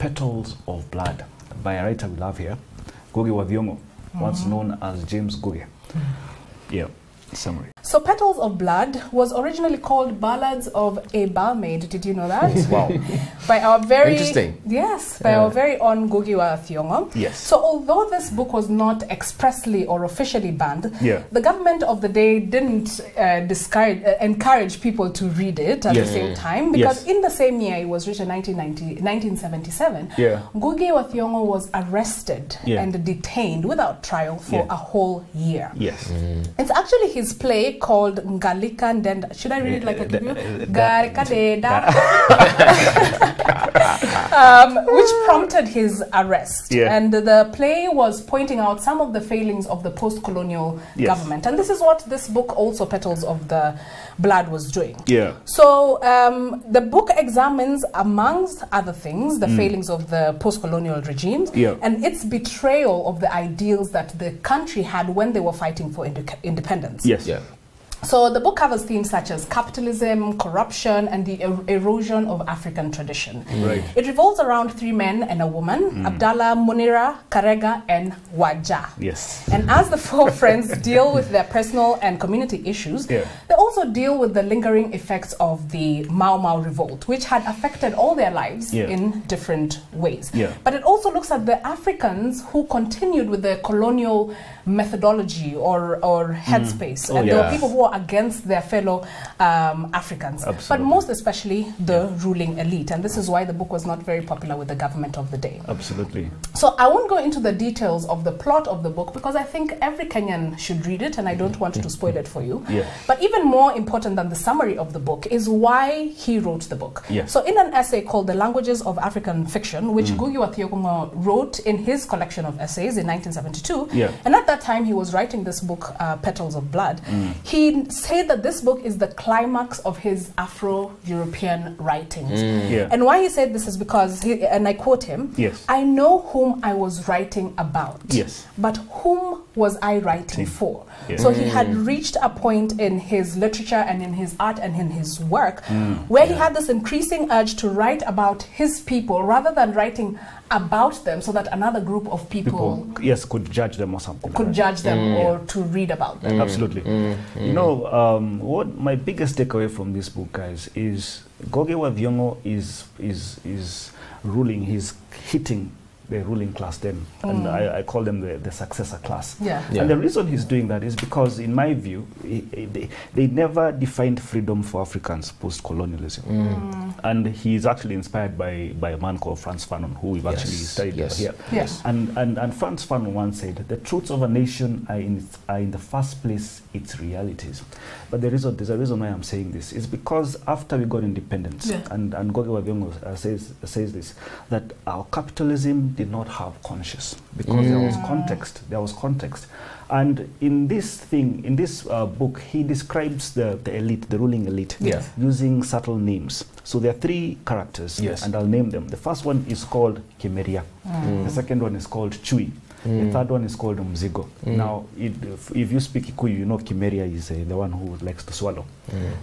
Petals of Blood by a writer we love here, Ngugi wa Thiong'o, once known as James Ngugi. Yeah, summary. So, Petals of Blood was originally called Ballads of a Barmaid. Did you know that? Wow. by our very Interesting. yes, by our very own Ngugi wa Thiong'o. Yes. So, although this book was not expressly or officially banned, Yeah. the government of the day didn't uh, discourage, uh, encourage people to read it at Yes. the same time because Yes. in the same year, it was written 1990, 1977. Yeah. Ngugi Thiong'o was arrested Yeah. and detained without trial for Yeah. a whole year. Yes. It's actually his play called Ngaahika Ndeenda. Should I read it like a the- Kikuyu? uh, Garika Denda. um, which prompted his arrest. Yeah. And the play was pointing out some of the failings of the post-colonial Yes. government. And this is what this book, also Petals of the Blood, was doing. Yeah. So um, the book examines, amongst other things, the failings of the post-colonial regimes Mm. Yeah. and its betrayal of the ideals that the country had when they were fighting for inde- independence. Yes. Yeah. So the book covers themes such as capitalism, corruption, and the er- erosion of African tradition. Right. It revolves around three men and a woman, Mm. Abdallah, Munira, Karega, and Wanja. Yes. And as the four friends deal with their personal and community issues, Yeah. they also deal with the lingering effects of the Mau Mau revolt, which had affected all their lives Yeah. in different ways. Yeah. But it also looks at the Africans who continued with the colonial methodology or, or headspace. Oh, and there were people who were against their fellow um, Africans. But most especially the ruling elite. And this is why the book was not very popular with the government of the day. Absolutely. So I won't go into the details of the plot of the book because I think every Kenyan should read it and I don't want to spoil it for you. Yeah. But even more important than the summary of the book is why he wrote the book. Yes. So in an essay called The Languages of African Fiction, which wa Thiong'o wrote in his collection of essays in 1972, Yeah. and at that time he was writing this book, uh, Petals of Blood, he said that this book is the climax of his Afro-European writings. Yeah. And why he said this is because, he, and I quote him, Yes. I know whom I was writing about. Yes. But whom was I writing for? Yeah. So he had mm. reached a point in his literature and in his art and in his work Mm. where he had this increasing urge to write about his people rather than writing about them so that another group of people, People, yes, could judge them or something. could like judge them mm. or to read about them. Mm. Absolutely. You know, um, what my biggest takeaway from this book, guys, is Goge wa is is is ruling. He's hitting the ruling class then, and mm. I, I call them the, the successor class. Yeah. Yeah. And the reason he's doing that is because, in my view, he, he- they, they never defined freedom for Africans post-colonialism. Mm. Mm. And he's actually inspired by, by a man called Frantz Fanon, who we've actually Yes, studied yes. over here. Yes. And, and, and Frantz Fanon once said, the truths of a nation are in, its, are in the first place its realities. But the reason, there's a reason why I'm saying this. is because after we got independence, Yeah. and, and Goge wa uh, says, says this, that our capitalism did not have conscious because there was context. There was context. And in this thing, in this uh, book, he describes the, the elite, the ruling elite, Yeah. using subtle names. So there are three characters, Yes. and I'll name them. The first one is called Kimeria. The second one is called Chui. The third one is called Mzigo. Now, it, if, if you speak Kikuyu, you know Kimeria is uh, the one who likes to swallow.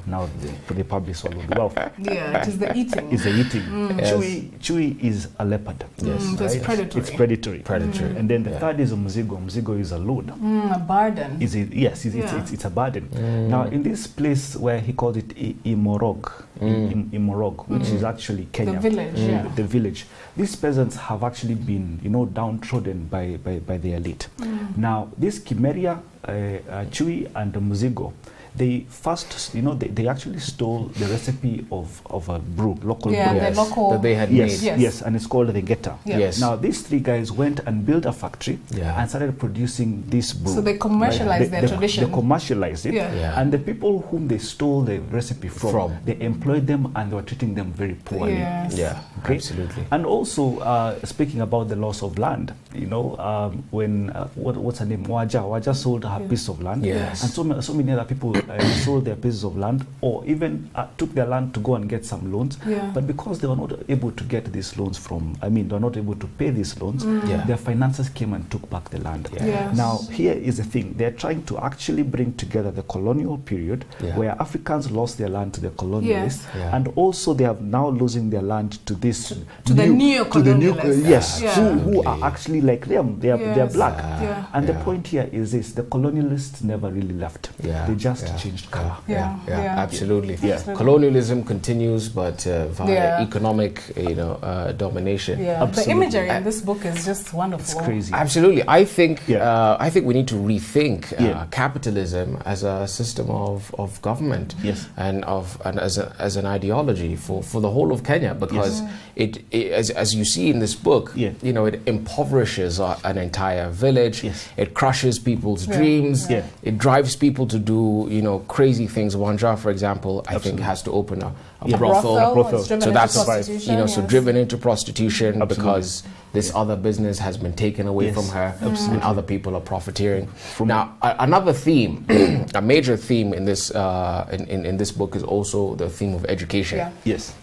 Now, they, they probably swallowed well. Yeah, it is the eating. It's the eating. Yes. Chui, Chui is a leopard. Yes. Mm, so it's predatory. It's predatory. Predatory. And then the Yeah. third is Mzigo. Mzigo is a load. Mm, a burden. Is it? Yes, it's, it's, Yeah. it's, it's a burden. Now, in this place where he called it I- Ilmorog, I- Im- Ilmorog, which is actually Kenya, The village, Mm, yeah. the village, these peasants have actually been, you know, downtrodden by, by, by the elite. Now, this Kimeria, uh, uh, Chui, and Muzigo, they first, you know, they, they actually stole the recipe of, of a brew, local Yeah, brew. the local- that they had Yes, made. Yes. yes, and it's called the Geta. Yeah. Yes. Now, these three guys went and built a factory Yeah. and started producing this brew. So they commercialized They- their they- tradition. They commercialized it. Yeah. Yeah. And the people whom they stole the recipe from, From. they employed them and they were treating them very poorly. Yes. Yeah, Okay? absolutely. And also, uh, speaking about the loss of land, you know, um, when uh, what, what's her name, Wanja, Wanja sold her Yeah. piece of land, Yes. and so ma- so many other people uh, sold their pieces of land, or even uh, took their land to go and get some loans. Yeah. But because they were not able to get these loans from, I mean, they were not able to pay these loans, Mm. Yeah. their finances came and took back the land. Yeah. Yes. Now, here is the thing they're trying to actually bring together the colonial period Yeah. where Africans lost their land to the colonialists, Yeah. and also they are now losing their land to this to the to the new, neo-colonialists. yes, Yeah. who, who are actually like them. They are they're black. Yeah. And the point here is this: the colonialists never really left. Yeah, They just yeah, changed color. Yeah, yeah, yeah. absolutely. Yeah. Absolutely. Colonialism continues, but uh, via Yeah. economic, you know, uh, domination. Yeah, the Absolutely. imagery in this book is just wonderful. It's crazy. Absolutely, I think Yeah. uh, I think we need to rethink uh, Yeah. capitalism as a system of, of government Yes. and of and as a, as an ideology for, for the whole of Kenya because it, it as, as you see in this book, Yeah. you know, it impoverishes uh, an entire village. Yes. It crushes people's Yeah. dreams. Yeah. It drives people to do you know crazy things. Wanja, for example, I think has to open a, a Yeah. brothel. brothel, brothel. So that's prostitution, you know, so driven into prostitution Absolutely. because this other business has been taken away Yes, from her, and other people are profiteering. From- now, a- another theme, a major theme in this uh, in, in, in this book is also the theme of education Yeah. Yes.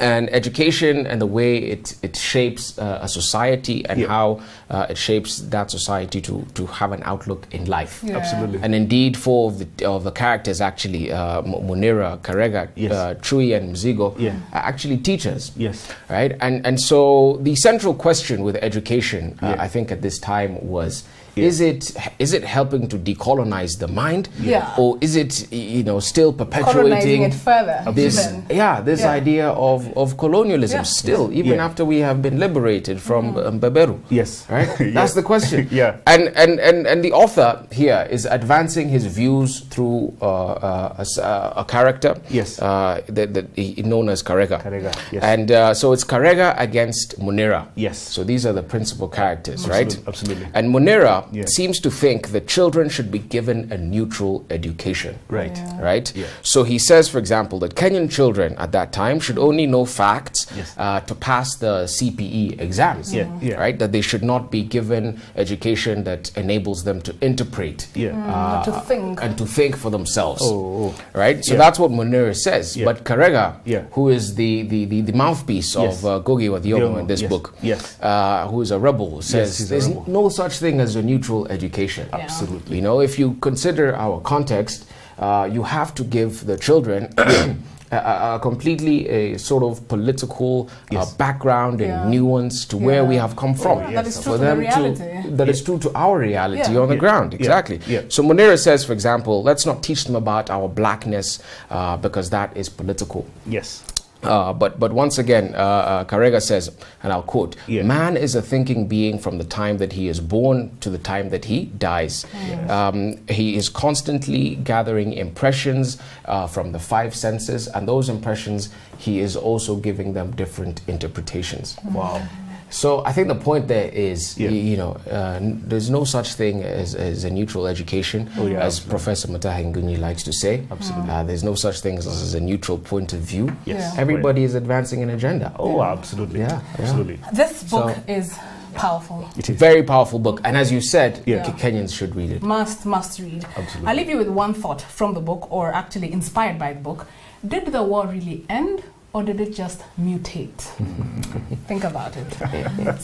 And education and the way it, it shapes uh, a society and Yeah. how uh, it shapes that society to, to have an outlook in life. Yeah. Absolutely. And indeed, four of the, of the characters actually, uh, Munira, Karega, Yes. uh, Chui, and Mzigo, Yeah. are actually teachers. Yes. Right? And, and so the central question with education, uh, I think, at this time was Yeah. is, it, is it helping to decolonize the mind? Yeah. Or is it, you know, still perpetuating it further. this even. yeah this Yeah. idea of, of colonialism Yeah. still even Yeah. after we have been liberated from um, Beberu Yes. right Yeah. that's the question Yeah. and, and and and the author here is advancing his views through uh, uh, a, s- uh, a character Yes. uh, that, that he, known as Karega Karega, yes. and uh, so it's Karega against Munira Yes. so these are the principal characters right Absolutely. and Munira Yeah. seems to think that children should be given a neutral education Right. Yeah. right? Yeah. So he says, for example, that Kenyan children at that time should only know facts Yes. uh, to pass the CPE exams, Yeah, yeah. right? That they should not be given education that enables them to interpret Yeah. Mm, to think. and to think for themselves. Oh, oh. Right, so Yeah. that's what Munir says. Yeah. But Karega, Yeah. who is the, the, the, the mouthpiece Yes. of uh, Ngugi wa Thiong'o in this yes, book, yes. uh, who is a rebel, says he's there's rebel. no such thing as a neutral education. Yeah. Absolutely. You know, if you consider our context, uh, you have to give the children a, a, completely a sort of political Yes. uh, background and Yeah. nuance to where we have come from. Oh, That is yes, true to the reality. that is true to our reality Yeah. on the Yeah. ground. Yeah. Exactly. Yeah. So Munira says, for example, let's not teach them about our blackness uh, because that is political. Yes. Uh, but but once again, uh, uh, Karega says, and I'll quote: Yeah. "Man is a thinking being from the time that he is born to the time that he dies. Um, he is constantly gathering impressions uh, from the five senses, and those impressions he is also giving them different interpretations." Wow. So I think the point there is, Yeah. you know, uh, n- there's no such thing as, as a neutral education, Oh, yeah, as absolutely. Professor Mutahi Ngunyi likes to say. Absolutely. Uh, there's no such thing as, as a neutral point of view. Yes. Yeah. Everybody is advancing an agenda. Oh, absolutely. Yeah, yeah. Absolutely. This book So- is powerful. It is. Very powerful book, and as you said, Yeah. Ke- Kenyans should read it. Must, must read. Absolutely. I'll leave you with one thought from the book, or actually inspired by the book. Did the war really end, or did it just mutate? Think about it.